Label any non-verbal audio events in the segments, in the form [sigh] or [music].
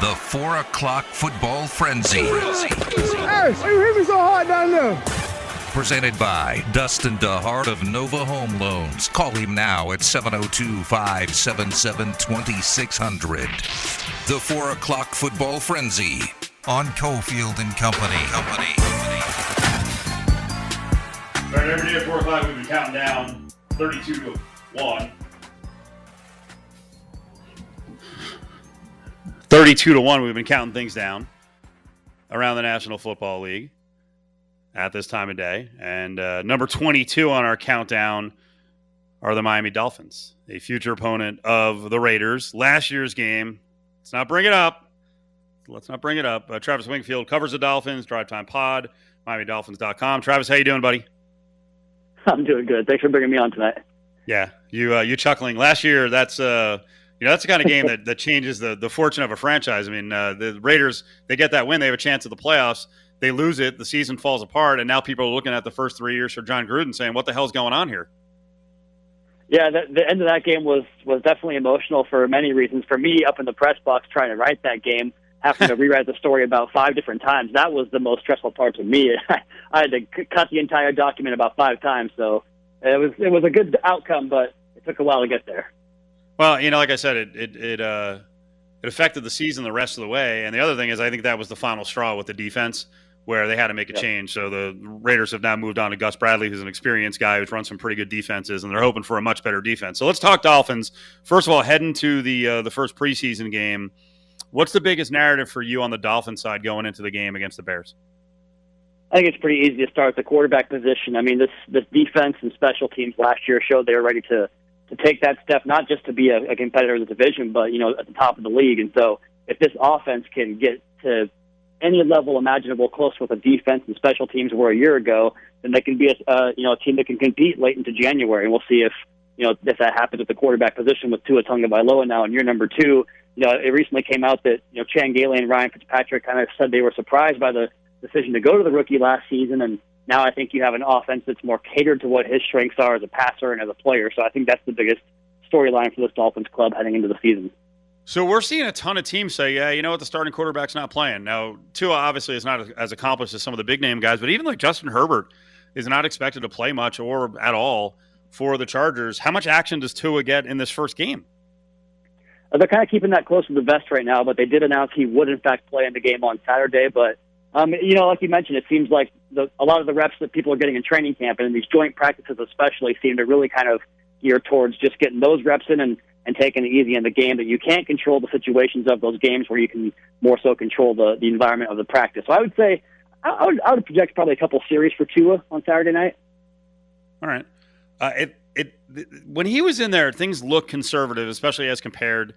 The 4 o'clock football frenzy. Hey, you hit me so hard down there? Presented by Dustin DeHart of Nova Home Loans. Call him now at 702 577 2600. The 4 o'clock football frenzy on Cofield and Company. Company. All right, every day at 4 o'clock, we've been counting down 32 to 1. 32 to 1, we've been counting things down around the National Football League at this time of day. And uh, number 22 on our countdown are the Miami Dolphins, a future opponent of the Raiders. Last year's game, let's not bring it up. Let's not bring it up. Uh, Travis Wingfield covers the Dolphins, Drive Time Pod, MiamiDolphins.com. Travis, how you doing, buddy? I'm doing good. Thanks for bringing me on tonight. Yeah, you uh, you chuckling. Last year, that's uh, you know that's the kind of game that, that changes the the fortune of a franchise. I mean, uh, the Raiders they get that win, they have a chance at the playoffs. They lose it, the season falls apart, and now people are looking at the first three years for Jon Gruden, saying, "What the hell's going on here?" Yeah, the, the end of that game was was definitely emotional for many reasons. For me, up in the press box trying to write that game, having to [laughs] rewrite the story about five different times, that was the most stressful part to me. [laughs] I had to c- cut the entire document about five times, so it was it was a good outcome, but it took a while to get there. Well, you know, like I said, it it it, uh, it affected the season the rest of the way. And the other thing is, I think that was the final straw with the defense, where they had to make a Yep. change. So the Raiders have now moved on to Gus Bradley, who's an experienced guy who's run some pretty good defenses, and they're hoping for a much better defense. So let's talk Dolphins. First of all, heading to the uh, the first preseason game. What's the biggest narrative for you on the Dolphins side going into the game against the Bears? I think it's pretty easy to start at the quarterback position. I mean, this this defense and special teams last year showed they were ready to to take that step, not just to be a, a competitor in the division, but you know at the top of the league. And so, if this offense can get to any level imaginable close with a defense and special teams were a year ago, then they can be a uh, you know a team that can compete late into January. And we'll see if you know if that happens at the quarterback position with Tua Tagovailoa now in year number two. You know, it recently came out that you know Chan Gailey and Ryan Fitzpatrick kind of said they were surprised by the decision to go to the rookie last season, and now I think you have an offense that's more catered to what his strengths are as a passer and as a player. So I think that's the biggest storyline for this Dolphins club heading into the season. So we're seeing a ton of teams say, "Yeah, you know what? The starting quarterback's not playing." Now, Tua obviously is not as accomplished as some of the big name guys, but even like Justin Herbert is not expected to play much or at all for the Chargers. How much action does Tua get in this first game? They're kind of keeping that close to the vest right now, but they did announce he would in fact play in the game on Saturday. But um, you know, like you mentioned, it seems like the, a lot of the reps that people are getting in training camp and in these joint practices, especially, seem to really kind of gear towards just getting those reps in and and taking it easy in the game. That you can't control the situations of those games where you can more so control the the environment of the practice. So I would say I, I would I would project probably a couple series for Tua on Saturday night. All right. Uh, it it th- when he was in there, things looked conservative, especially as compared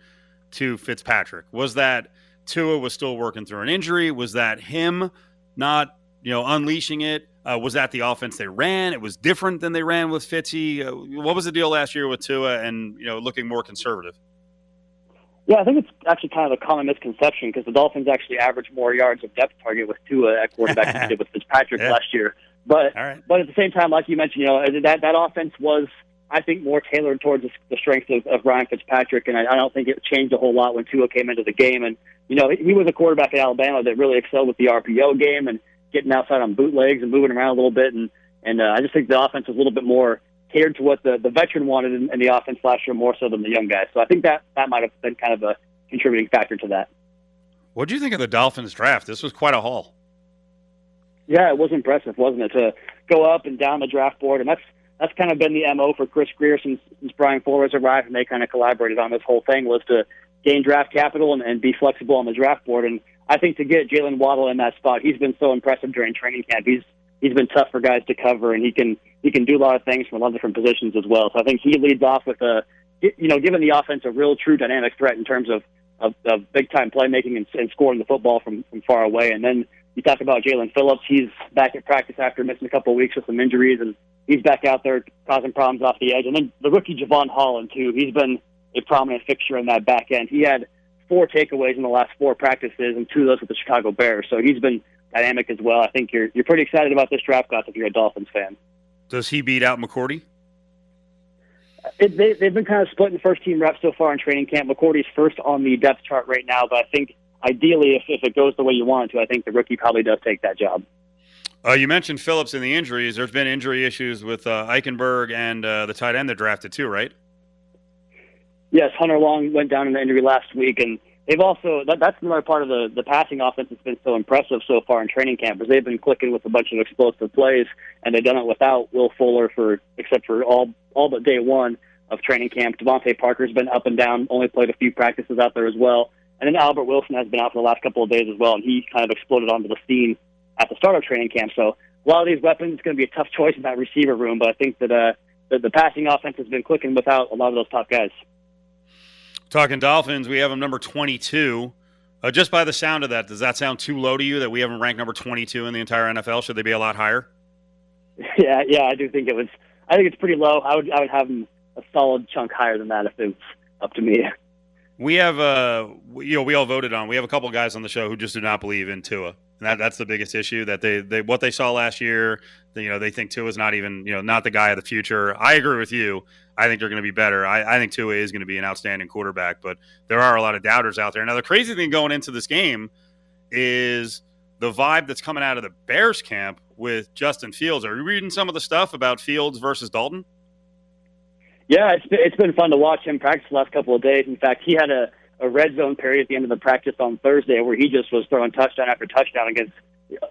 to Fitzpatrick. Was that Tua was still working through an injury? Was that him not you know unleashing it? Uh, was that the offense they ran? It was different than they ran with Fitzy. Uh, what was the deal last year with Tua and you know looking more conservative? Yeah, I think it's actually kind of a common misconception because the Dolphins actually average more yards of depth target with Tua at quarterback than they did with [laughs] Fitzpatrick Yeah. last year. But right. but at the same time, like you mentioned, you know that that offense was, I think, more tailored towards the, strengths of, of Ryan Fitzpatrick, and I, I don't think it changed a whole lot when Tua came into the game. And you know, he was a quarterback at Alabama that really excelled with the RPO game and getting outside on bootlegs and moving around a little bit. And and uh, I just think the offense was a little bit more catered to what the the veteran wanted in, in the offense last year more so than the young guys. So I think that that might have been kind of a contributing factor to that. What do you think of the Dolphins draft? This was quite a haul. Yeah, it was impressive, wasn't it, to go up and down the draft board, and that's that's kind of been the mo for Chris Grier since, since Brian Flores arrived, and they kind of collaborated on this whole thing was to gain draft capital and, and be flexible on the draft board. And I think to get Jaylen Waddle in that spot, he's been so impressive during training camp. He's he's been tough for guys to cover, and he can he can do a lot of things from a lot of different positions as well. So I think he leads off with a you know giving the offense a real true dynamic threat in terms of of, of big time playmaking and, and scoring the football from from far away. And then you talk about Jaelan Phillips. He's back at practice after missing a couple of weeks with some injuries, and he's back out there causing problems off the edge. And then the rookie Jevon Holland too. He's been a prominent fixture in that back end. He had four takeaways in the last four practices, and two of those with the Chicago Bears. So he's been dynamic as well. I think you're you're pretty excited about this draft class if you're a Dolphins fan. Does he beat out McCourty? It, they, they've been kind of splitting first team reps so far in training camp. McCourty's first on the depth chart right now, but I think ideally, if, if it goes the way you want it to, I think the rookie probably does take that job. Uh, you mentioned Phillips and the injuries. There's been injury issues with uh, Eichenberg and uh, the tight end that drafted too, right? Yes, Hunter Long went down in the injury last week, and they've also that, that's another part of the the passing offense that's been so impressive so far in training camp is they've been clicking with a bunch of explosive plays, and they've done it without Will Fuller for except for all all but day one of training camp. DeVante Parker's been up and down, only played a few practices out there as well, and then Albert Wilson has been out for the last couple of days as well, and he kind of exploded onto the scene at the start of training camp. So a lot of these weapons, it's going to be a tough choice in that receiver room, but I think that uh, the, the passing offense has been clicking without a lot of those top guys. Talking Dolphins, we have them number 22. Uh, just by the sound of that, does that sound too low to you that we have them ranked number 22 in the entire NFL? Should they be a lot higher? [laughs] Yeah, yeah, I do think it was. I think it's pretty low. I would, I would have them a solid chunk higher than that if it was up to me. We have, uh, you know, we all voted on. We have a couple guys on the show who just do not believe in Tua. And that, that's the biggest issue that they, they what they saw last year. You know, they think Tua is not even you know not the guy of the future. I agree with you. I think they're going to be better. I, I think Tua is going to be an outstanding quarterback, but there are a lot of doubters out there. Now, the crazy thing going into this game is the vibe that's coming out of the Bears camp with Justin Fields. Are you reading some of the stuff about Fields versus Dalton? Yeah, it's been, it's been fun to watch him practice the last couple of days. In fact, he had a, a red zone period at the end of the practice on Thursday where he just was throwing touchdown after touchdown against,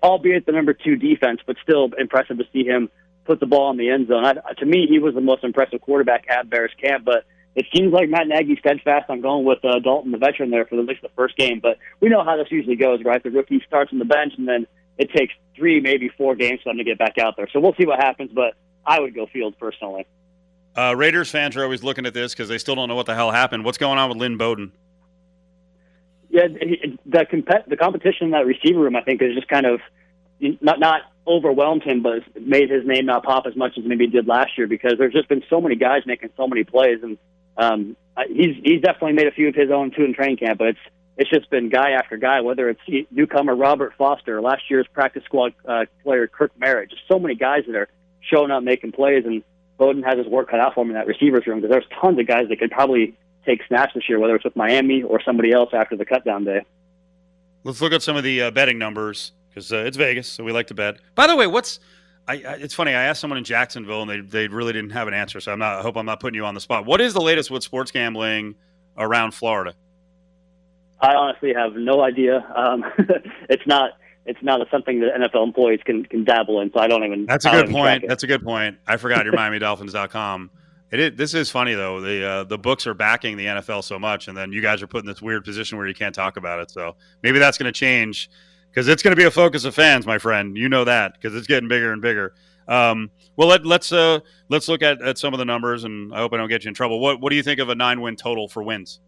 albeit the number two defense, but still impressive to see him put the ball in the end zone. I, to me, he was the most impressive quarterback at Bears camp, but it seems like Matt Nagy's steadfast on going with uh, Dalton, the veteran, there for at least the first game. But we know how this usually goes, right? The rookie starts on the bench, and then it takes three, maybe four games for them to get back out there. So we'll see what happens, but I would go Fields personally. Uh, Raiders fans are always looking at this because they still don't know what the hell happened. What's going on with Lynn Bowden? Yeah, the the competition in that receiver room, I think, is just kind of not not overwhelmed him, but made his name not pop as much as maybe it did last year because there's just been so many guys making so many plays, and um, he's he's definitely made a few of his own too in training camp. But it's it's just been guy after guy, whether it's newcomer Robert Foster, last year's practice squad uh, player Kirk Merritt, just so many guys that are showing up making plays, and Bowden has his work cut out for him in that receivers room because there's tons of guys that could probably take snaps this year, whether it's with Miami or somebody else after the cutdown day. Let's look at some of the uh, betting numbers because uh, it's Vegas, so we like to bet. By the way, what's I, I, it's funny. I asked someone in Jacksonville, and they they really didn't have an answer. So I'm not. I hope I'm not putting you on the spot. What is the latest with sports gambling around Florida? I honestly have no idea. Um, [laughs] it's not. It's not something that NFL employees can, can dabble in. So I don't even. That's a good point. That's a good point. I forgot your [laughs] MiamiDolphins.com. It is, this is funny though. The uh, the books are backing the NFL so much, and then you guys are put in this weird position where you can't talk about it. So maybe that's going to change because it's going to be a focus of fans, my friend. You know that because it's getting bigger and bigger. Um, well, let, us let's, uh, let's look at, at some of the numbers, and I hope I don't get you in trouble. What what do you think of a nine win total for wins?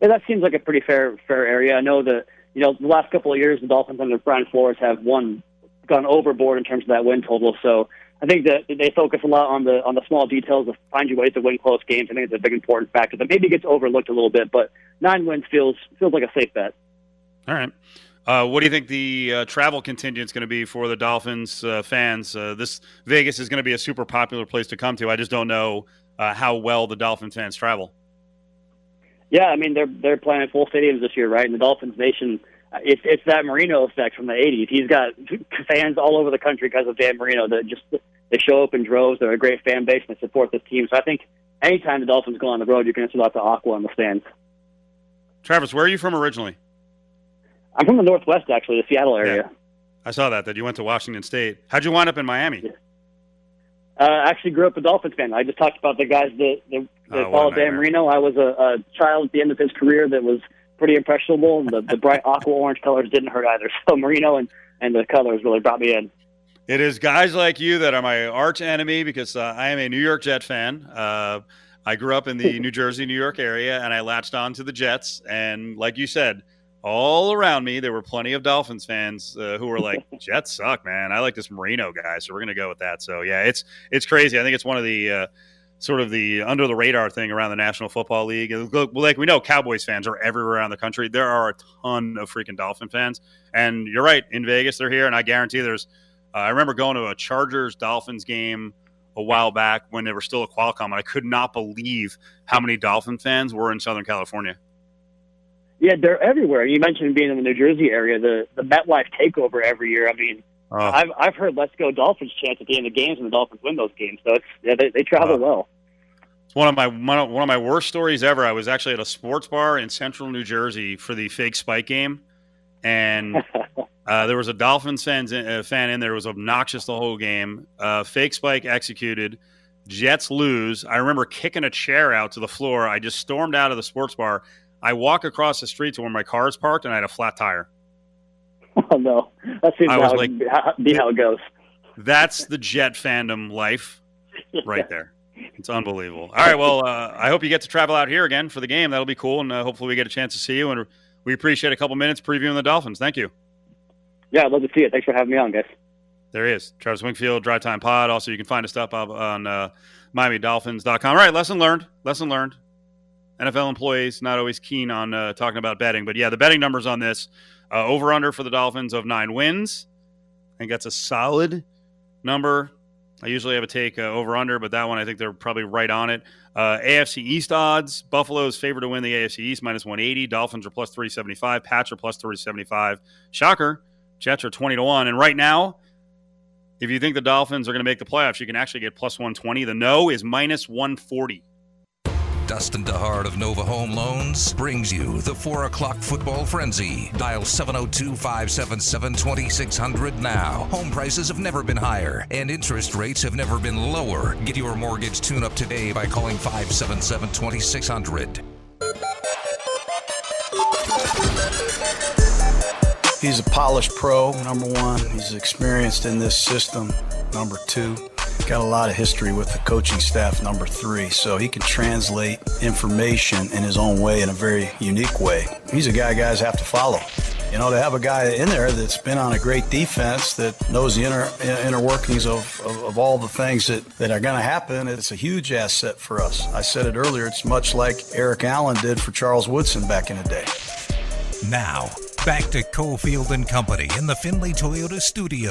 Yeah, that seems like a pretty fair fair area. I know that you know the last couple of years the Dolphins under Brian Flores have won gone overboard in terms of that win total. So I think that they focus a lot on the on the small details of finding ways to win close games. I think it's a big important factor that maybe gets overlooked a little bit, but nine wins feels feels like a safe bet. All right. Uh, what do you think the uh, travel contingent is going to be for the Dolphins uh, fans? Uh, this Vegas is going to be a super popular place to come to. I just don't know uh, how well the Dolphin fans travel. Yeah, I mean they're they're playing full stadiums this year, right? And the Dolphins Nation, uh, it's it's that Marino effect from the '80s. He's got fans all over the country because of Dan Marino that just they show up in droves. They're a great fan base and they support this team. So I think anytime the Dolphins go on the road, you're going to see lots of aqua in the stands. Travis, where are you from originally? I'm from the Northwest, actually, the Seattle area. Yeah. I saw that, that you went to Washington State. How'd you wind up in Miami? Yeah. Uh, I actually grew up a Dolphins fan. I just talked about the guys that, that, that oh, followed Dan Marino. I was a, a child at the end of his career that was pretty impressionable, and the, the bright [laughs] aqua orange colors didn't hurt either. So Marino and, and the colors really brought me in. It is guys like you that are my arch enemy because uh, I am a New York Jet fan. Uh, I grew up in the [laughs] New Jersey, New York area, and I latched on to the Jets. And like you said, all around me, there were plenty of Dolphins fans uh, who were like, [laughs] "Jets suck, man. I like this Marino guy, so we're gonna go with that." So yeah, it's it's crazy. I think it's one of the uh, sort of the under the radar thing around the National Football League. Like we know, Cowboys fans are everywhere around the country. There are a ton of freaking Dolphin fans, and you're right. In Vegas, they're here, and I guarantee there's. Uh, I remember going to a Chargers Dolphins game a while back when they were still a Qualcomm, and I could not believe how many Dolphin fans were in Southern California. Yeah, they're everywhere. You mentioned being in the New Jersey area, the the MetLife takeover every year. I mean, Oh, I've I've heard "Let's Go Dolphins" chants at the end of games, and the Dolphins win those games. So it's yeah, they, they travel well. It's one of my one of, my worst stories ever. I was actually at a sports bar in Central New Jersey for the fake spike game, and [laughs] uh, there was a Dolphins fans uh, fan in there. It was obnoxious the whole game. Uh, fake spike executed. Jets lose. I remember kicking a chair out to the floor. I just stormed out of the sports bar. I walk across the street to where my car is parked, and I had a flat tire. oh no, that seems I was how, like- how, be how it goes. That's the Jet fandom life [laughs] right there. It's unbelievable. All right, well, uh, I hope you get to travel out here again for the game. That'll be cool, and uh, hopefully we get a chance to see you. And we appreciate a couple minutes previewing the Dolphins. Thank you. Yeah, I'd love to see it. Thanks for having me on, guys. There he is, Travis Wingfield, Drive Time Pod. Also, you can find stuff up on uh, MiamiDolphins.com. All right, lesson learned. Lesson learned. NFL employees not always keen on uh, talking about betting, but yeah, the betting numbers on this uh, over under for the Dolphins of nine wins. I think that's a solid number. I usually have a take uh, over under, but that one I think they're probably right on it. Uh, AFC East odds: Buffalo's favored to win the AFC East minus one eighty. Dolphins are plus three seventy five. Pats are plus three seventy five. Shocker, Jets are twenty to one. And right now, if you think the Dolphins are going to make the playoffs, you can actually get plus one twenty. The no is minus one forty. Dustin DeHart of Nova Home Loans brings you the 4 o'clock football frenzy. Dial 702 577 2600 now. Home prices have never been higher, and interest rates have never been lower. Get your mortgage tune up today by calling 577 2600. He's a polished pro, number one. He's experienced in this system, number two. Got a lot of history with the coaching staff, number three. So he can translate information in his own way in a very unique way. He's a guy guys have to follow. You know, to have a guy in there that's been on a great defense that knows the inner inner workings of, of, of all the things that, that are going to happen, it's a huge asset for us. I said it earlier, it's much like Eric Allen did for Charles Woodson back in the day. Now, back to Cofield and Company in the Finley Toyota studio.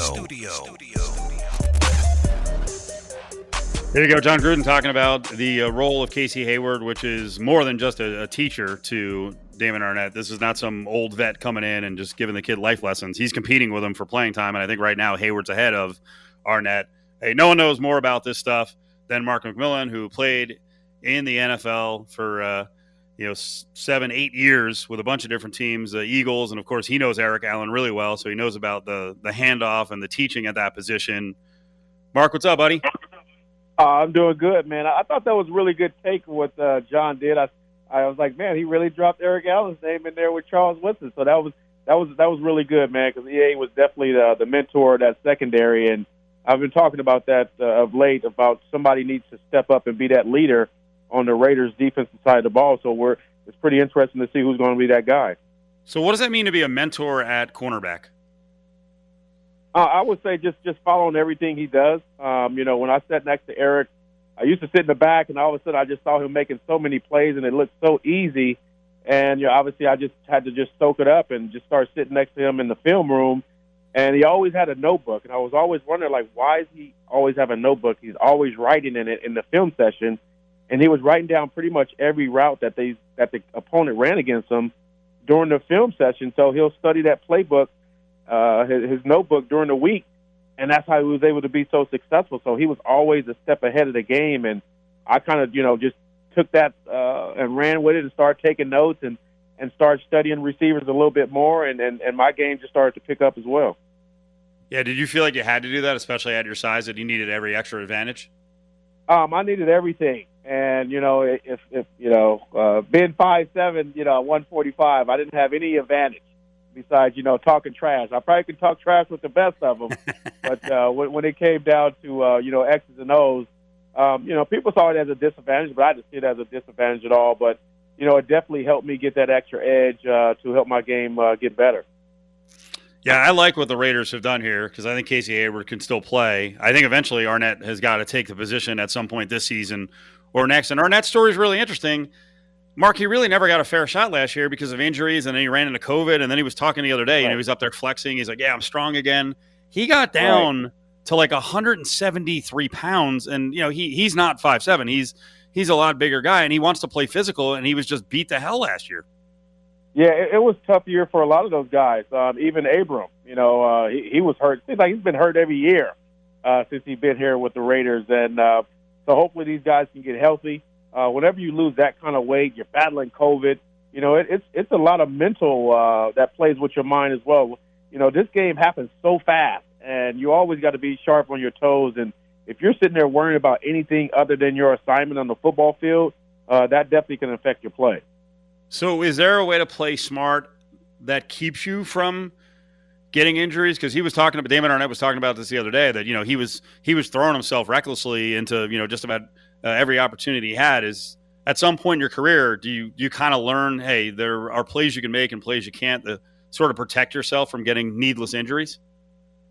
Here you go, Jon Gruden talking about the uh, role of Casey Hayward, which is more than just a, a teacher to Damon Arnette. This is not some old vet coming in and just giving the kid life lessons. He's competing with him for playing time, and I think right now Hayward's ahead of Arnette. Hey, no one knows more about this stuff than Mark McMillian, who played in the NFL for uh, you know seven, eight years with a bunch of different teams, the Eagles, and of course he knows Eric Allen really well, so he knows about the the handoff and the teaching at that position. Mark, what's up, buddy? Uh, I'm doing good, man. I, thought that was really good take what uh, John did. I I was like, man, he really dropped Eric Allen's name in there with Charles Woodson. So that was that was that was really good, man, because EA was definitely the the mentor of that secondary, and I've been talking about that uh, of late about somebody needs to step up and be that leader on the Raiders' defensive side of the ball. So we're it's pretty interesting to see who's going to be that guy. So, what does that mean to be a mentor at cornerback? Uh, I would say just just following everything he does. Um, you know, when I sat next to Eric, I used to sit in the back, and all of a sudden I just saw him making so many plays, and it looked so easy. And you know, obviously, I just had to just soak it up and just start sitting next to him in the film room. And he always had a notebook, and I was always wondering, like, why does he always have a notebook? He's always writing in it in the film session, and he was writing down pretty much every route that they that the opponent ran against him during the film session. So he'll study that playbook uh, his, his notebook during the week, and that's how he was able to be so successful. So he was always a step ahead of the game, and I kind of you know just took that uh, and ran with it and started taking notes and and started studying receivers a little bit more, and and, and my game just started to pick up as well. Yeah, did you feel like you had to do that, especially at your size, that you needed every extra advantage? Um, I needed everything, and you know, if if you know, uh, being five seven, you know, one forty five, I didn't have any advantage besides you know talking trash. I probably could talk trash with the best of them, [laughs] but uh, when, when it came down to uh, you know X's and O's, um, you know, people saw it as a disadvantage, but I didn't see it as a disadvantage at all. But you know, it definitely helped me get that extra edge uh, to help my game uh, get better. Yeah, I like what the Raiders have done here because I think Casey Hayward can still play. I think eventually Arnette has got to take the position at some point this season or next. And Arnette's story is really interesting. Mark, he really never got a fair shot last year because of injuries, and then he ran into COVID, and then he was talking the other day, and Right. he was up there flexing. He's like, "Yeah, I'm strong again." He got down to like 173 pounds, and you know he he's not five seven. He's he's a lot bigger guy, and he wants to play physical, and he was just beat the hell last year. Yeah, it, it was a tough year for a lot of those guys. Um, even Abram, you know, uh, he, he was hurt. Seems like he's been hurt every year uh, since he's been here with the Raiders, and uh, so hopefully these guys can get healthy. Uh, whenever you lose that kind of weight, you're battling COVID. You know, it, it's it's a lot of mental uh, that plays with your mind as well. You know, this game happens so fast, and you always got to be sharp on your toes. And if you're sitting there worrying about anything other than your assignment on the football field, uh, that definitely can affect your play. So, is there a way to play smart that keeps you from getting injuries? Because he was talking about Damon Arnette was talking about this the other day that you know he was he was throwing himself recklessly into you know just about uh, every opportunity he had. Is at some point in your career, do you you kind of learn, hey, there are plays you can make and plays you can't to sort of protect yourself from getting needless injuries?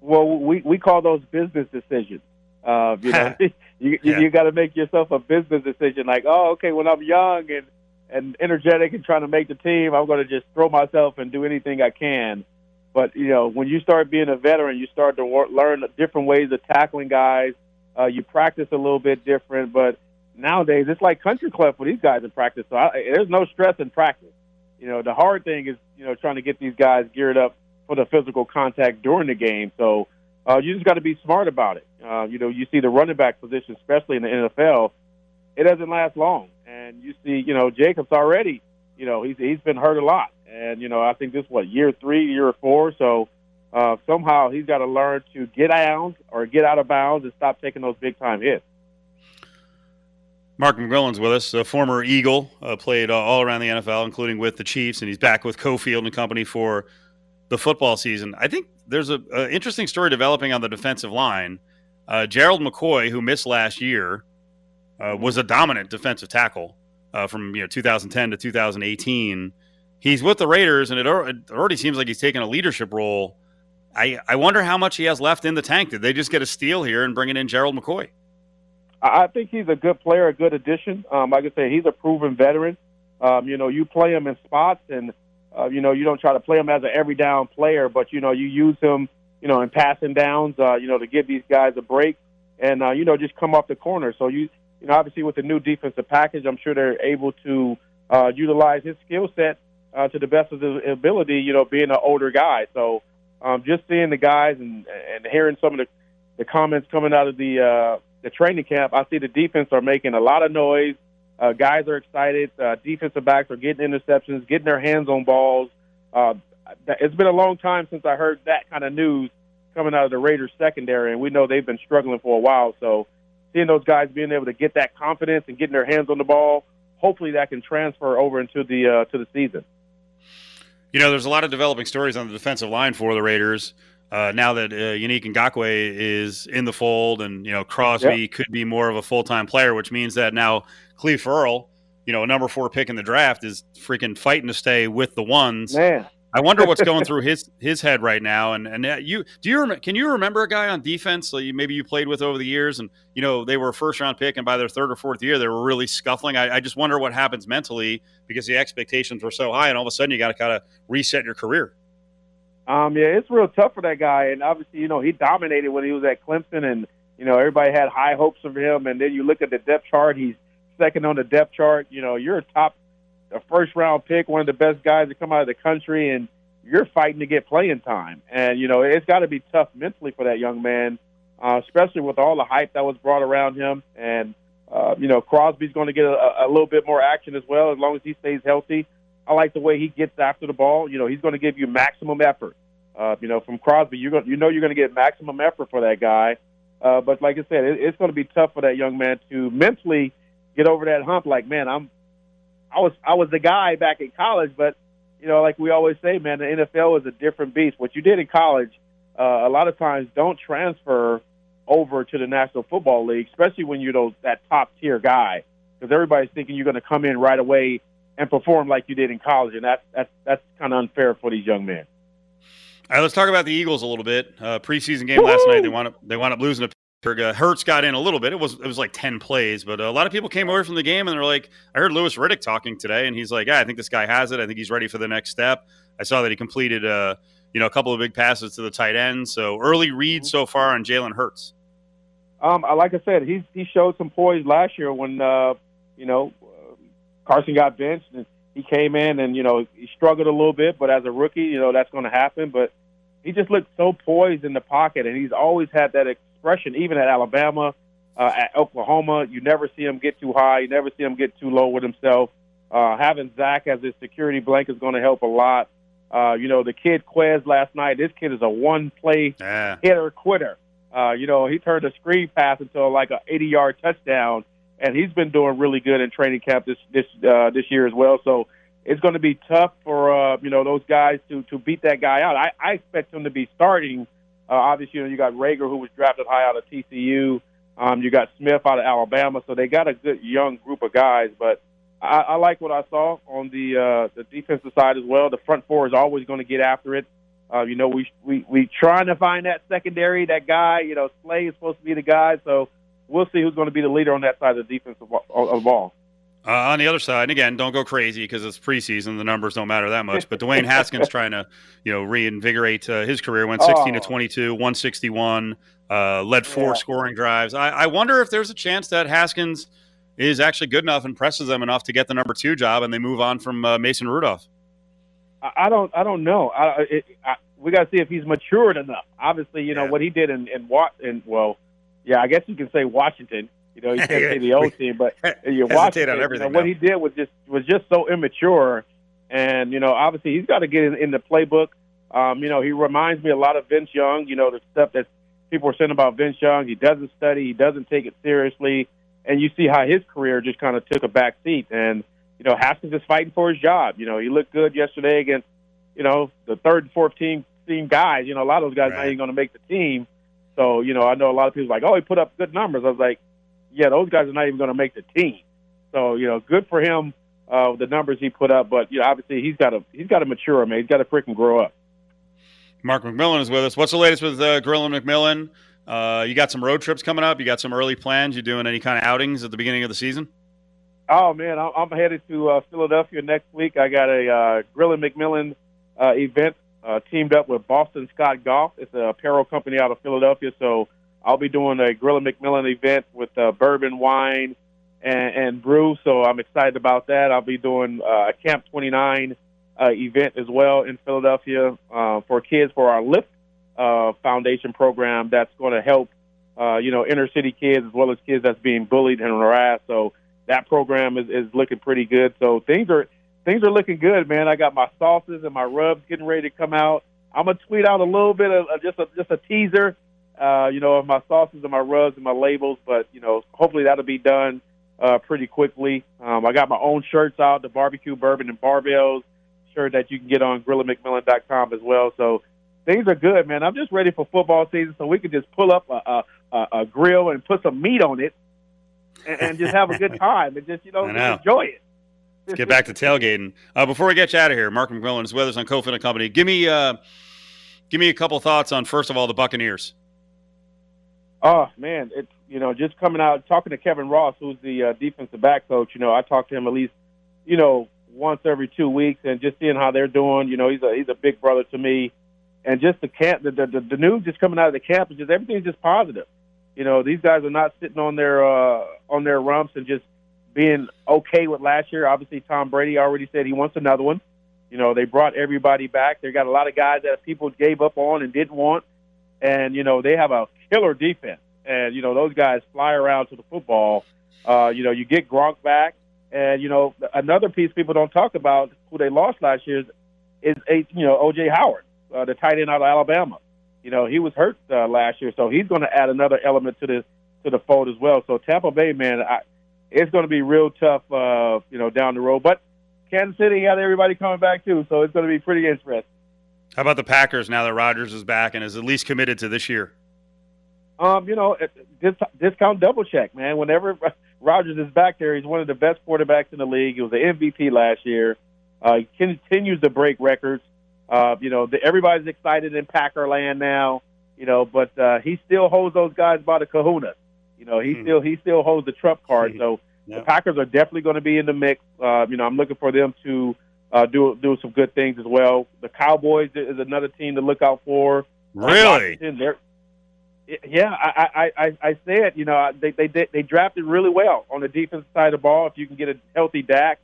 Well, we we call those business decisions. Uh, you know, [laughs] [laughs] you yeah. you got to make yourself a business decision. Like, oh, okay, when I'm young and and energetic and trying to make the team, I'm going to just throw myself and do anything I can. But you know, when you start being a veteran, you start to learn different ways of tackling guys. Uh, you practice a little bit different, but nowadays it's like country club for these guys in practice. So I, there's no stress in practice. You know, the hard thing is you know trying to get these guys geared up for the physical contact during the game. So uh, you just got to be smart about it. Uh, you know, you see the running back position, especially in the NFL, it doesn't last long. And you see, you know, Jacobs already, you know, he's he's been hurt a lot. And you know, I think this what year three, year four. So uh, somehow he's got to learn to get out or get out of bounds and stop taking those big time hits. Mark McMillian's with us, a former Eagle, uh, played all around the NFL, including with the Chiefs, and he's back with Cofield and company for the football season. I think there's a, interesting story developing on the defensive line. Uh, Gerald McCoy, who missed last year, uh, was a dominant defensive tackle uh, from you know 2010 to 2018. He's with the Raiders, and it already seems like he's taking a leadership role. I, I wonder how much he has left in the tank. Did they just get a steal here and bring in Gerald McCoy? I think he's a good player, a good addition. Um, like I said, he's a proven veteran. Um, you know, you play him in spots, and uh, you know you don't try to play him as an every down player, but you know you use him, you know, in passing downs, uh, you know, to give these guys a break, and uh, you know just come off the corner. So you, you know, obviously with the new defensive package, I'm sure they're able to uh, utilize his skill set uh, to the best of his ability. You know, being an older guy, so um, just seeing the guys and and hearing some of the the comments coming out of the uh, the training camp, I see the defense are making a lot of noise. Uh, guys are excited. Uh, defensive backs are getting interceptions, getting their hands on balls. Uh, it's been a long time since I heard that kind of news coming out of the Raiders secondary, and we know they've been struggling for a while. So seeing those guys being able to get that confidence and getting their hands on the ball, hopefully that can transfer over into the uh, to the season. You know, there's a lot of developing stories on the defensive line for the Raiders. Uh, now that uh, Yannick Ngakoue is in the fold, and you know Crosby yep. could be more of a full time player, which means that now Clelin Ferrell, you know, a number four pick in the draft, is freaking fighting to stay with the ones. Man. I wonder what's going [laughs] through his his head right now. And and uh, you do you rem- can you remember a guy on defense that you, maybe you played with over the years, and you know they were a first round pick, and by their third or fourth year they were really scuffling. I, I just wonder what happens mentally because the expectations were so high, and all of a sudden you got to kind of reset your career. Um, yeah, it's real tough for that guy, and obviously, you know, he dominated when he was at Clemson, and you know, everybody had high hopes of him. And then you look at the depth chart; he's second on the depth chart. You know, you're a top, a first round pick, one of the best guys to come out of the country, and you're fighting to get playing time. And you know, it's got to be tough mentally for that young man, uh, especially with all the hype that was brought around him. And uh, you know, Crosby's going to get a, a little bit more action as well, as long as he stays healthy. I like the way he gets after the ball. You know, he's going to give you maximum effort. Uh, you know, from Crosby, you're going, you know, you're going to get maximum effort for that guy. Uh, but like I said, it, it's going to be tough for that young man to mentally get over that hump. Like, man, I'm, I was, I was the guy back in college, but you know, like we always say, man, the NFL is a different beast. What you did in college, uh, a lot of times don't transfer over to the National Football League, especially when you're those, that top tier guy, because everybody's thinking you're going to come in right away and perform like you did in college, and that's that's that's kind of unfair for these young men. All right, let's talk about the Eagles a little bit. Uh, preseason game Woo! last night, they wound up they wound up losing to Pittsburgh. Hurts got in a little bit. It was it was like ten plays, but a lot of people came away from the game and they're like, I heard Louis Riddick talking today, and he's like, Yeah, I think this guy has it. I think he's ready for the next step. I saw that he completed uh, you know a couple of big passes to the tight end. So early read so far on Jalen Hurts. Um, like I said, he he showed some poise last year when uh, you know Carson got benched, and he came in and you know he struggled a little bit, but as a rookie, you know that's going to happen. But he just looked so poised in the pocket, and he's always had that expression, even at Alabama, uh, at Oklahoma. You never see him get too high. You never see him get too low with himself. Uh, having Zach as his security blanket is going to help a lot. Uh, you know, the kid Quez last night. This kid is a one-play Yeah. hitter quitter. Uh, you know, he turned a screen pass into like a 80-yard touchdown, and he's been doing really good in training camp this this uh, this year as well. So it's going to be tough for uh, you know those guys to to beat that guy out. I, I expect him to be starting. Uh, obviously, you know you got Reagor who was drafted high out of TCU. Um, you got Smith out of Alabama, so they got a good young group of guys. But I, I like what I saw on the uh, the defensive side as well. The front four is always going to get after it. Uh, you know, we we we trying to find that secondary, that guy. You know, Slay is supposed to be the guy, so we'll see who's going to be the leader on that side of the defensive of, of ball. Uh, on the other side, and again, don't go crazy because it's preseason; the numbers don't matter that much. But Dwayne Haskins [laughs] trying to, you know, reinvigorate uh, his career. Went sixteen to Oh. twenty-two, one sixty-one, uh, led four Yeah. scoring drives. I, I wonder if there's a chance that Haskins is actually good enough and presses them enough to get the number two job, and they move on from uh, Mason Rudolph. I, I don't I don't know. I, it, I, we got to see if he's matured enough. Obviously, you know Yeah. what he did in in what in well, yeah, I guess you can say Washington. You know, you [laughs] can't say the old team, but [laughs] you watch Washington, on you know, everything what he did was just was just so immature, and you know, obviously he's got to get in, in the playbook. Um, you know, he reminds me a lot of Vince Young. You know, the stuff that people are saying about Vince Young. He doesn't study. He doesn't take it seriously, and you see how his career just kind of took a back seat. And you know, Haskins is fighting for his job. You know, he looked good yesterday against you know the third and fourth team team guys. You know, a lot of those guys Right. not even going to make the team. So you know, I know a lot of people are like, oh, he put up good numbers. I was like, yeah, those guys are not even going to make the team. So you know, good for him. Uh, the numbers he put up, but you know, obviously he's got to he's got to mature, man. He's got to freaking grow up. Mark McMillian is with us. What's the latest with uh, Grill and McMillan? Uh, you got some road trips coming up. You got some early plans. You doing any kind of outings at the beginning of the season? Oh man, I'm, I'm headed to uh, Philadelphia next week. I got a uh, Grill and McMillan uh, event uh, teamed up with Boston Scott Golf. It's a apparel company out of Philadelphia, so I'll be doing a Grill and McMillan event with uh, bourbon, wine, and, and brew. So I'm excited about that. I'll be doing uh, a Camp 29 uh, event as well in Philadelphia uh, for kids for our Lift uh, Foundation program. That's going to help uh, you know inner city kids as well as kids that's being bullied and harassed. So that program is, is looking pretty good. So things are things are looking good, man. I got my sauces and my rubs getting ready to come out. I'm gonna tweet out a little bit of, of just a just a teaser, uh, you know, of my sauces and my rubs and my labels. But you know, hopefully that'll be done uh, pretty quickly. Um, I got my own shirts out, the barbecue bourbon and barbells shirt that you can get on grillandmcmillan.com as well. So things are good, man. I'm just ready for football season, so we can just pull up a, a, a, grill and put some meat on it, and, and just have a good [laughs] time and just you know, know. enjoy it. Let's get back to tailgating. Uh, before we get you out of here, Mark McMillian is with us on Cofield and Company. Give me, uh, give me a couple thoughts on first of all the Buccaneers. Oh man, it's you know just coming out talking to Kevin Ross, who's the uh, defensive back coach. You know, I talk to him at least you know once every two weeks, and just seeing how they're doing. You know, he's a he's a big brother to me, and just the camp, the the, the, the news just coming out of the camp is just everything's just positive. You know, these guys are not sitting on their uh, on their rumps and just being okay with last year. Obviously, Tom Brady already said he wants another one. You know, they brought everybody back. They got a lot of guys that people gave up on and didn't want and you know they have a killer defense, and you know those guys fly around to the football. Uh, you know, you get Gronk back, and you know another piece people don't talk about who they lost last year is, is you know OJ Howard, uh, the tight end out of Alabama. You know he was hurt uh, last year, so he's going to add another element to the to the fold as well. So Tampa Bay, man, I, it's going to be real tough, uh, you know, down the road. But Kansas City got everybody coming back too, so it's going to be pretty interesting. How about the Packers now that Rodgers is back and is at least committed to this year? Um, you know, discount double check, man. Whenever [laughs] Rodgers is back there, he's one of the best quarterbacks in the league. He was the MVP last year. Uh, he continues to break records. Uh, you know, the, everybody's excited in Packer land now. You know, but uh, he still holds those guys by the kahuna. You know, he Hmm. still he still holds the trump card. [laughs] So Yeah. the Packers are definitely going to be in the mix. Uh, you know, I'm looking for them to uh, do do some good things as well. The Cowboys is another team to look out for. Uh, Really? They're, yeah, I, I, I, I said, you know, they, they they they drafted really well on the defensive side of the ball. If you can get a healthy Dak,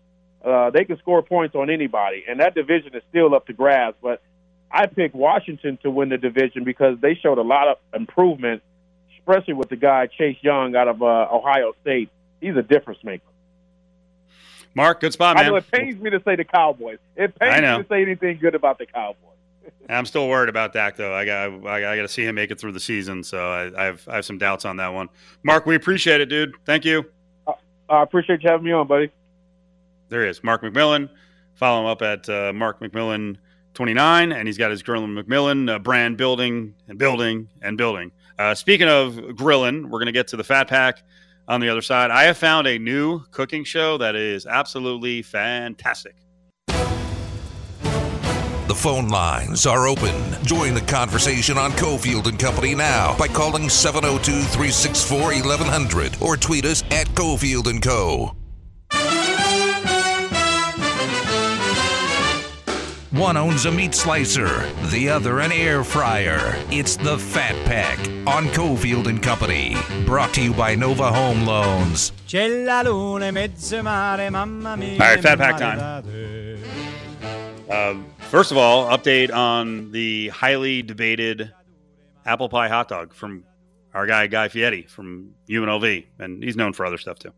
uh, they can score points on anybody, and that division is still up to grabs. But I picked Washington to win the division because they showed a lot of improvement, especially with the guy Chase Young out of uh, Ohio State. He's a difference maker. Mark, good spot, man. I know it pains me to say the Cowboys. It pains I me to say anything good about the Cowboys. [laughs] I'm still worried about Dak, though. I got I got to see him make it through the season, so I, I have I have some doubts on that one. Mark, we appreciate it, dude. Thank you. I appreciate you having me on, buddy. There he is, Mark McMillian. Follow him up at uh, Mark McMillan 29, and he's got his Grilling McMillan uh, brand building and building and building. Uh, speaking of grilling, we're going to get to the Fat Pack on the other side. I have found a new cooking show that is absolutely fantastic. The phone lines are open. Join the conversation on Cofield and Company now by calling 702-364-1100 or tweet us at Cofield and Co. One owns a meat slicer, the other an air fryer. It's the Fat Pack on Cofield and Company. Brought to you by Nova Home Loans. All right, Fat Pack time. Uh, first of all, update on the highly debated apple pie hot dog from our guy Guy Fieri from UNLV, and he's known for other stuff too.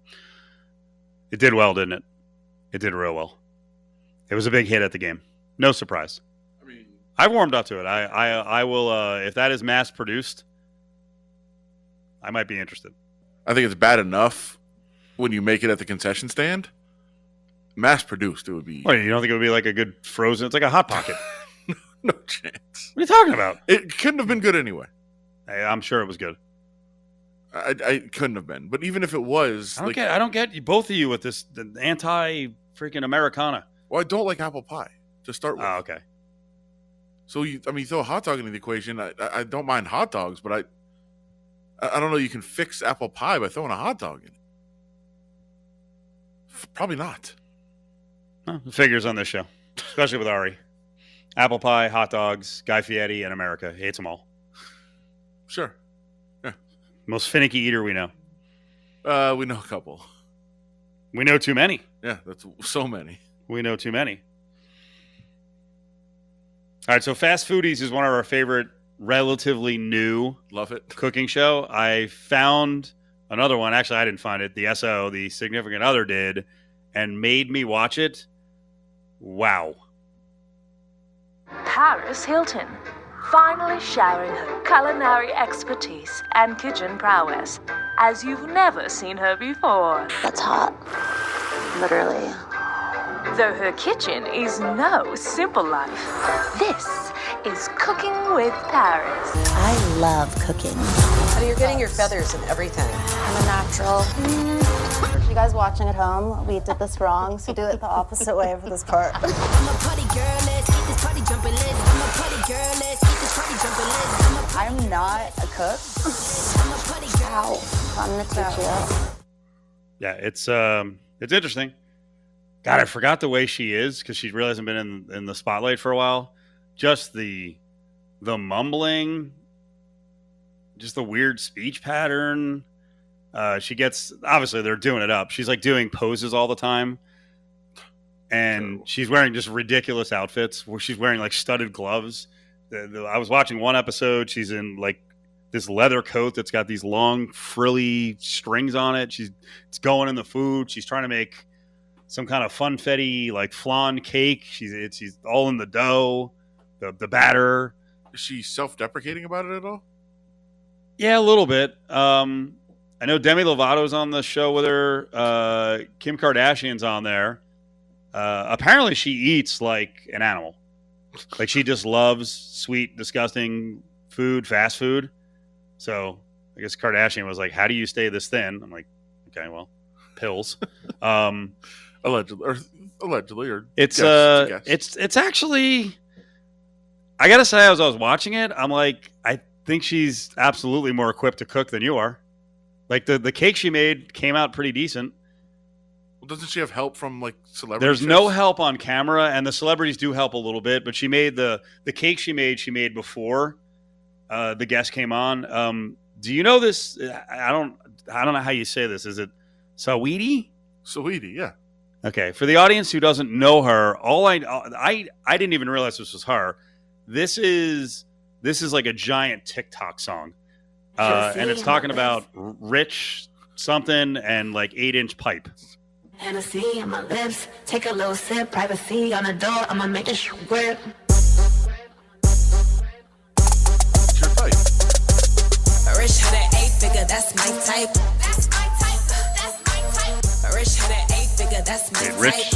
It did well, didn't it? It did real well. It was a big hit at the game. No surprise. I mean, I've warmed up to it. I I, I will uh, if that is mass produced, I might be interested. I think it's bad enough when you make it at the concession stand. Mass produced, it would be What, you don't think it would be like a good frozen? It's like a hot pocket. [laughs] no chance. what are you talking about? It couldn't have been good anyway. Hey, I'm sure it was good. I, I couldn't have been. But even if it was, I don't like, get. I don't get you, both of you with this the anti freaking Americana. well, I don't like apple pie to start with. Oh, okay. So you, I mean, you throw a hot dog into the equation. I, I don't mind hot dogs, but I, I don't know. You can fix apple pie by throwing a hot dog in it. Probably not. Well, figures on this show, especially with Ari. Apple pie, hot dogs, Guy Fieri, and America hates them all. Sure. Yeah. Most finicky eater we know. Uh, we know a couple. We know too many. Yeah, that's so many. We know too many. All right, so Fast Foodies is one of our favorite, relatively new Love it. cooking show. I found another one. Actually, I didn't find it. The SO, the significant other, did, and made me watch it. Wow. Paris Hilton, finally sharing her culinary expertise and kitchen prowess as you've never seen her before. That's hot. Literally. Though her kitchen is no simple life. This is Cooking with Paris. I love cooking. How you're getting your feathers and everything. I'm a natural. You guys watching at home, we did this wrong, so do it the opposite way for this part. [laughs] I'm a party girl, let's keep this party jumping, let's. I'm a party girl, let's keep this party jumping, let's. I'm party, I'm not a cook. I'm a party girl. Ow. I'm gonna teach you. Yeah, it's um, it's interesting. God, I forgot the way she is because she really hasn't been in in the spotlight for a while. Just the the mumbling, just the weird speech pattern. Uh, she gets obviously they're doing it up. She's like doing poses all the time, and Terrible. she's wearing just ridiculous outfits where she's wearing like studded gloves. The, the, I was watching one episode. She's in like this leather coat that's got these long frilly strings on it. She's it's going in the food. She's trying to make some kind of funfetti like flan cake. She's it's she's all in the dough, the the batter. Is she self-deprecating about it at all? Yeah, a little bit. Um, I know Demi Lovato's on the show with her. Uh, Kim Kardashian's on there. Uh, apparently, she eats like an animal. Like she just loves sweet, disgusting food, fast food. So I guess Kardashian was like, "How do you stay this thin?" I'm like, "Okay, well, pills." [laughs] um, Allegedly, or allegedly, or it's guess, uh, guess. it's it's actually. I gotta say, as I was watching it, I'm like, I think she's absolutely more equipped to cook than you are. Like the the cake she made came out pretty decent. Well, doesn't she have help from like celebrities? There's no help on camera, and the celebrities do help a little bit. But she made the the cake she made. She made before uh, the guest came on. Um, do you know this? I don't. I don't know how you say this. Is it Saweetie? Sweetie, yeah. Okay, for the audience who doesn't know her, all I I I didn't even realize this was her. This is this is like a giant TikTok song, uh, and it's talking about rich something and like eight inch pipe. Hennessy on my lips, take a little sip, privacy on the door, I'ma make it squirt. Rich had an eight figure, that's my type. That's my type. Rich,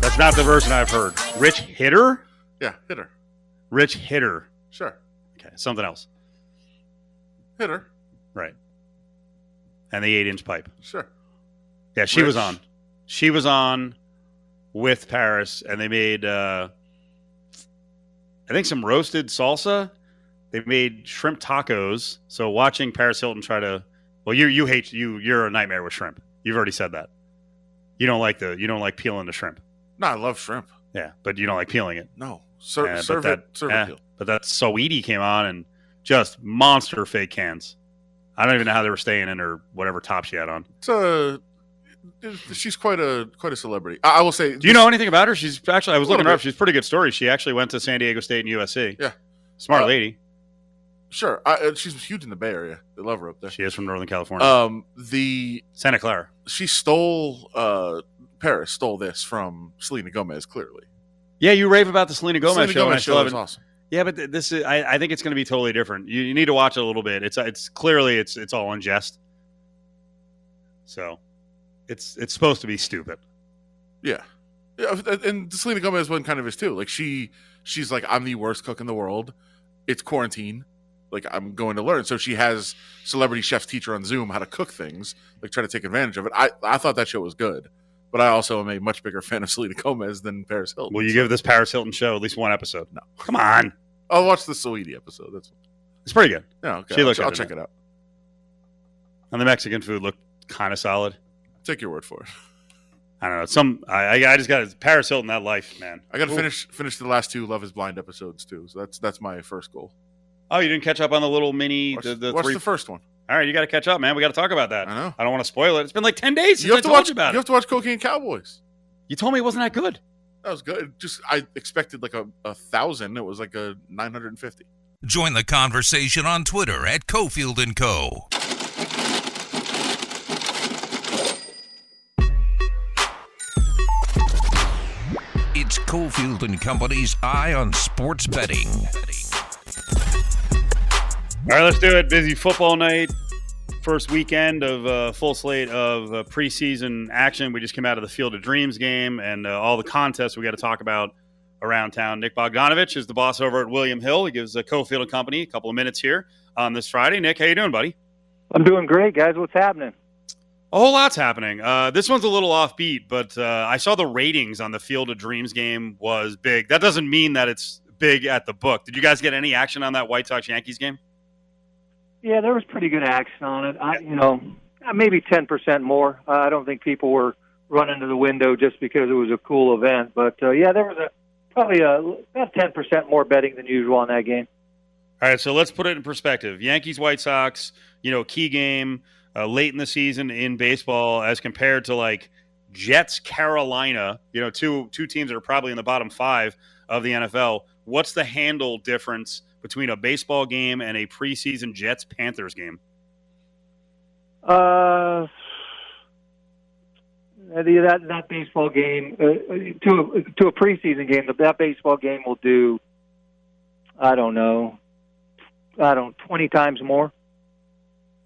that's not the version I've heard. Rich hitter, Yeah, hitter. rich hitter. Sure. Okay, something else. Hitter. Right. And the eight inch pipe. Sure. Yeah, she was on. She was on with Paris, and they made, uh, I think, some roasted salsa. They made shrimp tacos. So watching Paris Hilton try to, well, you you hate you you're a nightmare with shrimp. You've already said that. You don't like the you don't like peeling the shrimp. No, I love shrimp. Yeah, but you don't like peeling it. No. Ser- Yeah, serve that, it. Serve it. But that Saweetie came on and just monster fake cans. I don't even know how they were staying in her whatever top she had on. It's a. She's quite a quite a celebrity. I, I will say. Do you know anything about her? She's actually I was looking her up. She's a pretty good story. She actually went to San Diego State and USC. Yeah. Smart Uh, lady. Sure. I, uh, she's huge in the Bay Area. They love her up there. She is from Northern California. Um, the Santa Clara. she stole uh Paris stole this from Selena Gomez. Clearly, Yeah, you rave about the Selena Gomez Selena show. Gomez show is awesome. Yeah, but this is I, I think it's going to be totally different. You, you need to watch it a little bit. It's it's clearly it's it's all in jest. So, it's it's supposed to be stupid. Yeah. Yeah, and Selena Gomez one kind of is too. Like she, she's like, I'm the worst cook in the world. It's quarantine. Like I'm going to learn. So she has celebrity chefs teach her on Zoom how to cook things. Like try to take advantage of it. I, I thought that show was good, but I also am a much bigger fan of Selena Gomez than Paris Hilton. Will you give this Paris Hilton show at least one episode? No. Come on, I'll watch the Saweetie episode. That's it's pretty good. yeah. Okay, She I'll, looked I'll check it out. And the Mexican food looked kind of solid. Take your word for it. I don't know. Some I I just got Paris Hilton that life, man. I got to finish finish the last two Love Is Blind episodes too. So that's that's my first goal. Oh, you didn't catch up on the little mini Watch, the, the watch three. the first one. All right, you got to catch up, man. We got to talk about that. I know. I don't want to spoil it. It's been like ten days since You have I to told watch. you about you it. have to watch Cocaine Cowboys. You told me it wasn't that good. That was good. Just I expected like a, a thousand. It was like a nine hundred and fifty. Join the conversation on Twitter at Cofield and Co. It's Cofield and Company's Eye on Sports Betting. All right, let's do it. Busy football night. First weekend of uh, full slate of uh, preseason action. We just came out of the Field of Dreams game and uh, all the contests we got to talk about around town. Nick Bogdanovich is the boss over at William Hill. He gives uh, Cofield and Company a couple of minutes here on this Friday. Nick, how you doing, buddy? I'm doing great, guys. What's happening? A whole lot's happening. Uh, this one's a little offbeat, but uh, I saw the ratings on the Field of Dreams game was big. That doesn't mean that it's big at the book. Did you guys get any action on that White Sox Yankees game? Yeah, there was pretty good action on it. I, you know, uh, maybe ten percent more. Uh, I don't think people were running to the window just because it was a cool event, but uh, yeah, there was a probably a, about ten percent more betting than usual on that game. All right, so let's put it in perspective. Yankees, White Sox, you know, key game uh, late in the season in baseball as compared to like Jets, Carolina, you know, two two teams that are probably in the bottom five of the NFL. What's the handle difference between a baseball game and a preseason Jets Panthers game? Uh, that that baseball game uh, to a, to a preseason game, that baseball game will do. I don't know. I don't twenty times more.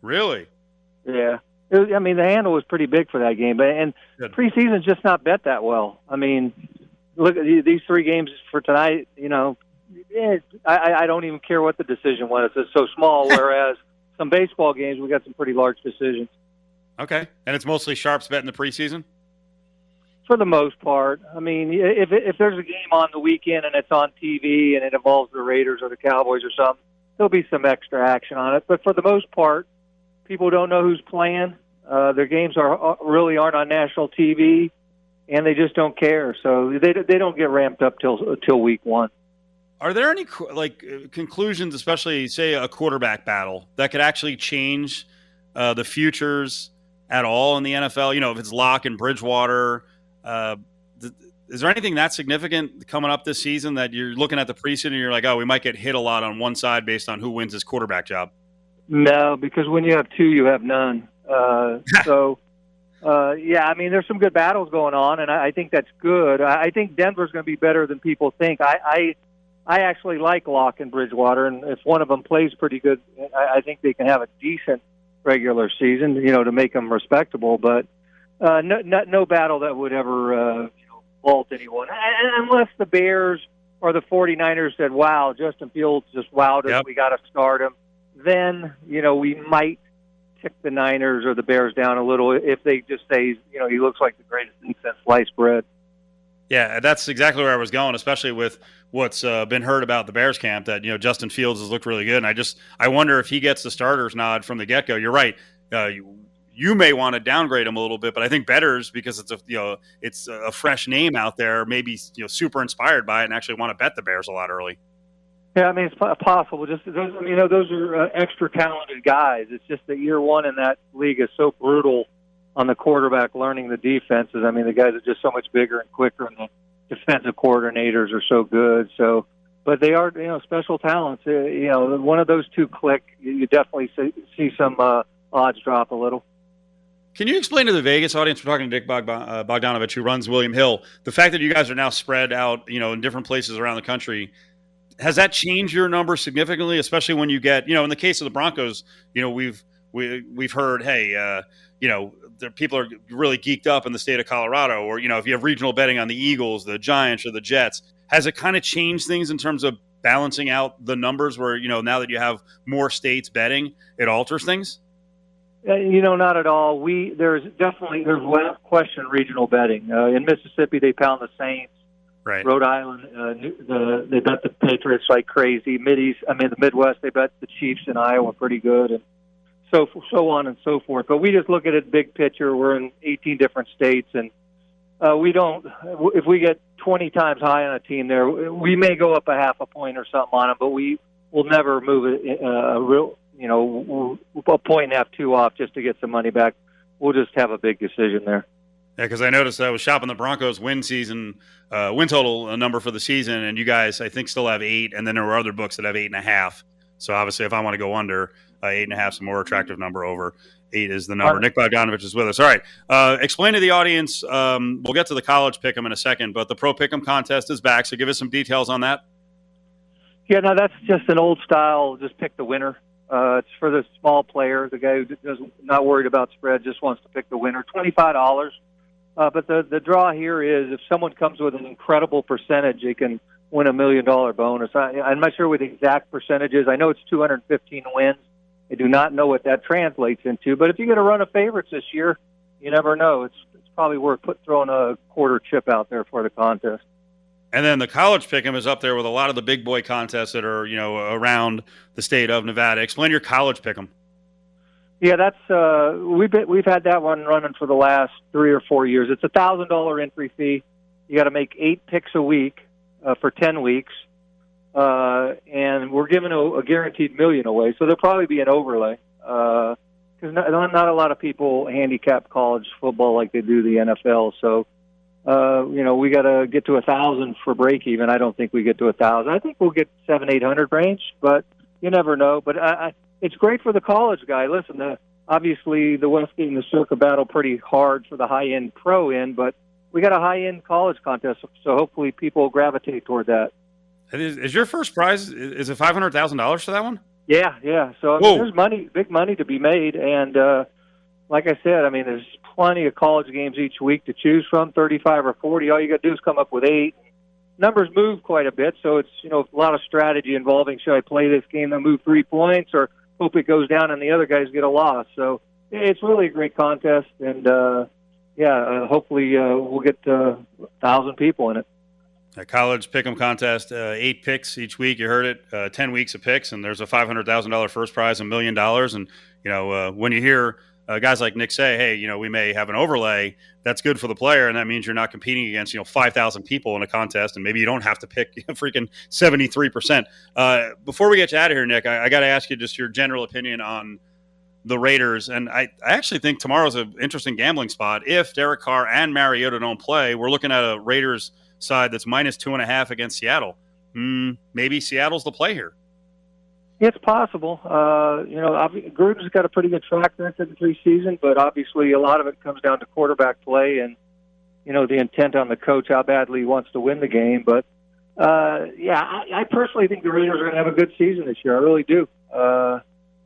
Really? Yeah. It was, I mean, the handle was pretty big for that game, but and Good. preseason's just not bet that well. I mean, look at these three games for tonight. You know, eh, I, I- I don't even care what the decision was. It's so small. [laughs] Whereas some baseball games, we got some pretty large decisions Okay, and it's mostly sharps bet in the preseason. for the most part. I mean, if if there's a game on the weekend and it's on TV and it involves the Raiders or the Cowboys or something, there'll be some extra action on it. But for the most part, people don't know who's playing. Uh, their games are really aren't on national TV, and they just don't care. So they they don't get ramped up till till week one. Are there any like uh, conclusions, especially say a quarterback battle, that could actually change uh, the futures at all in the NFL? You know, if it's Lock and Bridgewater, Uh, th- is there anything that significant coming up this season that you're looking at the preseason and you're like, oh, we might get hit a lot on one side based on who wins his quarterback job? No, because when you have two, you have none. Uh, [laughs] so, uh, yeah, I mean, there's some good battles going on, and I, I think that's good. I, I think Denver's going to be better than people think. I, I, actually like Lock and Bridgewater, and if one of them plays pretty good, I, I think they can have a decent regular season, you know, to make them respectable. But uh, no, no, no battle that would ever uh, you know, vault anyone, and, unless the Bears or the 49ers said, "Wow, Justin Fields just wowed us. Yep. We got to start him." Then you know we might tick the Niners or the Bears down a little if they just say, you know, he looks like the greatest thing since sliced bread. Yeah, that's exactly where I was going, especially with what's uh, been heard about the Bears camp that you know Justin Fields has looked really good, and I just I wonder if he gets the starters nod from the get go. You're right. Uh, you, you may want to downgrade him a little bit, but I think Better's because it's a you know it's a fresh name out there, maybe you know super inspired by it and actually want to bet the Bears a lot early. Yeah, I mean it's possible. Just those, you know, those are uh, extra talented guys. It's just that year one in that league is so brutal on the quarterback learning the defenses. I mean, the guys are just so much bigger and quicker, and the defensive coordinators are so good. So, but they are you know special talents. Uh, you know, one of those two click, you definitely see, see some uh, odds drop a little. Can you explain to the Vegas audience? We're talking to Dick uh, Bogdanovich, who runs William Hill. The fact that you guys are now spread out, you know, in different places around the country, has that changed your number significantly? Especially when you get, you know, in the case of the Broncos, you know, we've we we've heard, hey, uh, you know, people are really geeked up in the state of Colorado, or you know, if you have regional betting on the Eagles, the Giants, or the Jets, has it kind of changed things in terms of balancing out the numbers? Where you know, now that you have more states betting, it alters things. Uh, you know, not at all. We there's definitely there's without question regional betting uh, in Mississippi. They pound the Saints. Right. Rhode Island, uh, the, they bet the Patriots like crazy. Mid East, I mean the Midwest, they bet the Chiefs in Iowa pretty good, and so so on and so forth. But we just look at it big picture. We're in 18 different states, and uh, we don't. If we get 20 times high on a team, there we may go up a half a point or something on them, but we will never move it uh, a real, you know, a point and a half two off just to get some money back. We'll just have a big decision there. Yeah, because I noticed I was shopping the Broncos win season, uh, win total uh, number for the season, and you guys I think still have eight, and then there were other books that have eight and a half. So obviously, if I want to go under uh, eight and a half, is a more attractive number. Over eight is the number. Right. Nick Bogdanovich is with us. All right, uh, explain to the audience. Um, we'll get to the college pick'em in a second, but the pro pick'em contest is back. So give us some details on that. Yeah, no, that's just an old style. Just pick the winner. Uh, it's for the small player, the guy who doesn't not worried about spread, just wants to pick the winner. Twenty five dollars. Uh, but the the draw here is if someone comes with an incredible percentage, they can win a million dollar bonus. I, I'm not sure what the exact percentages. I know it's 215 wins. I do not know what that translates into. But if you get a run of favorites this year, you never know. It's it's probably worth put throwing a quarter chip out there for the contest. And then the college pick'em is up there with a lot of the big boy contests that are you know around the state of Nevada. Explain your college pick'em. Yeah, that's uh, we've been, we've had that one running for the last three or four years. It's a thousand dollar entry fee. You got to make eight picks a week uh, for ten weeks, uh, and we're giving a, a guaranteed million away. So there'll probably be an overlay because not, not a lot of people handicap college football like they do the NFL. So uh, you know we got to get to a thousand for break even. I don't think we get to a thousand. I think we'll get seven eight hundred range, but you never know. But I, I, it's great for the college guy. Listen, the, obviously the Westgate and the Circa battle pretty hard for the high end pro end, but we got a high end college contest, so hopefully people gravitate toward that. Is, is your first prize is it five hundred thousand dollars for that one? Yeah, yeah. So I mean, there's money, big money to be made, and uh, like I said, I mean, there's plenty of college games each week to choose from, 35 or 40. All you got to do is come up with eight. Numbers move quite a bit, so it's you know a lot of strategy involving. Should I play this game and move three points, or hope it goes down and the other guys get a loss? So it's really a great contest, and uh, yeah, uh, hopefully uh, we'll get uh, a thousand people in it. A college pick'em contest, uh, eight picks each week. You heard it, uh, ten weeks of picks, and there's a five hundred thousand dollar first prize, a million dollars. And you know, uh, when you hear uh, guys like Nick say, "Hey, you know, we may have an overlay," that's good for the player, and that means you're not competing against you know five thousand people in a contest, and maybe you don't have to pick a [laughs] freaking seventy three percent. Uh, Before we get you out of here, Nick, I, I got to ask you just your general opinion on the Raiders. And I, I actually think tomorrow's an interesting gambling spot. If Derek Carr and Mariota don't play, we're looking at a Raiders side that's minus two and a half against Seattle. Hmm, maybe Seattle's the play here. It's possible. Uh, you know, Gruden's got a pretty good track record in three seasons, but obviously a lot of it comes down to quarterback play and, you know, the intent on the coach, how badly he wants to win the game. But, uh, yeah, I, I personally think the Raiders are going to have a good season this year. I really do. Uh,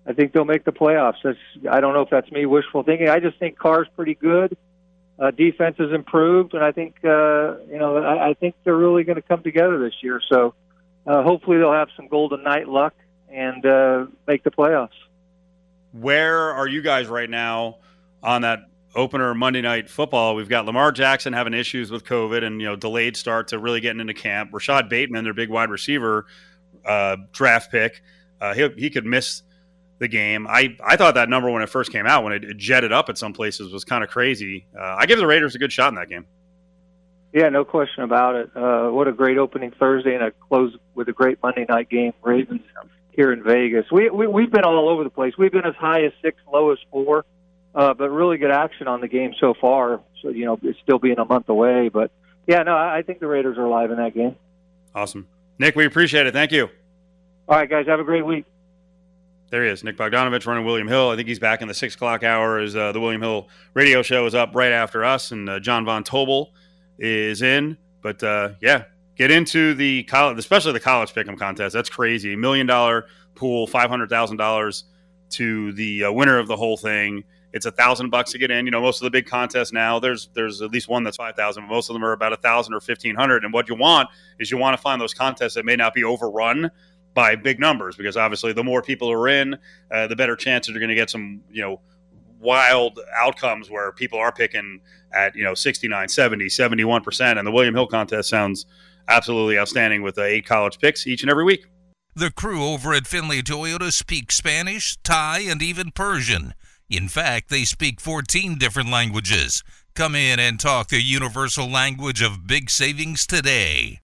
I think they'll make the playoffs. That's, I don't know if that's me wishful thinking. I just think Carr's pretty good. Uh, defense has improved, and I think uh, you know I, I think they're really going to come together this year. So uh, hopefully they'll have some Golden Knight luck and uh, make the playoffs. Where are you guys right now on that opener Monday night football? We've got Lamar Jackson having issues with COVID and you know delayed start to really getting into camp. Rashod Bateman, their big wide receiver uh, draft pick, uh, he he could miss the game. I, I thought that number when it first came out, when it, it jetted up at some places, was kind of crazy. Uh, I give the Raiders a good shot in that game. Yeah, no question about it. Uh, what a great opening Thursday and a close with a great Monday night game. Ravens here in Vegas. We, we we've been all over the place. We've been as high as six, low as four, uh, but really good action on the game so far. So you know, it's still being a month away, but yeah, no, I think the Raiders are alive in that game. Awesome, Nick. We appreciate it. Thank you. All right, guys, have a great week. There he is, Nick Bogdanovich running William Hill. I think he's back in the six o'clock hour as uh, the William Hill radio show is up right after us, and uh, Jon Von Tobel is in. But uh, yeah, get into the college, especially the college pick'em contest. That's crazy. Million dollar pool, five hundred thousand dollars to the uh, winner of the whole thing. It's a thousand bucks to get in. You know, most of the big contests now, there's there's at least one that's five thousand. but Most of them are about a thousand or fifteen hundred. And what you want is you want to find those contests that may not be overrun by big numbers because obviously the more people are in, uh, the better chances you're going to get some, you know, wild outcomes where people are picking at, you know, 69, 70, 71%. And the William Hill contest sounds absolutely outstanding with uh, eight college picks each and every week. The crew over at Findlay Toyota speak Spanish, Thai, and even Persian. In fact, they speak 14 different languages. Come in and talk the universal language of big savings today.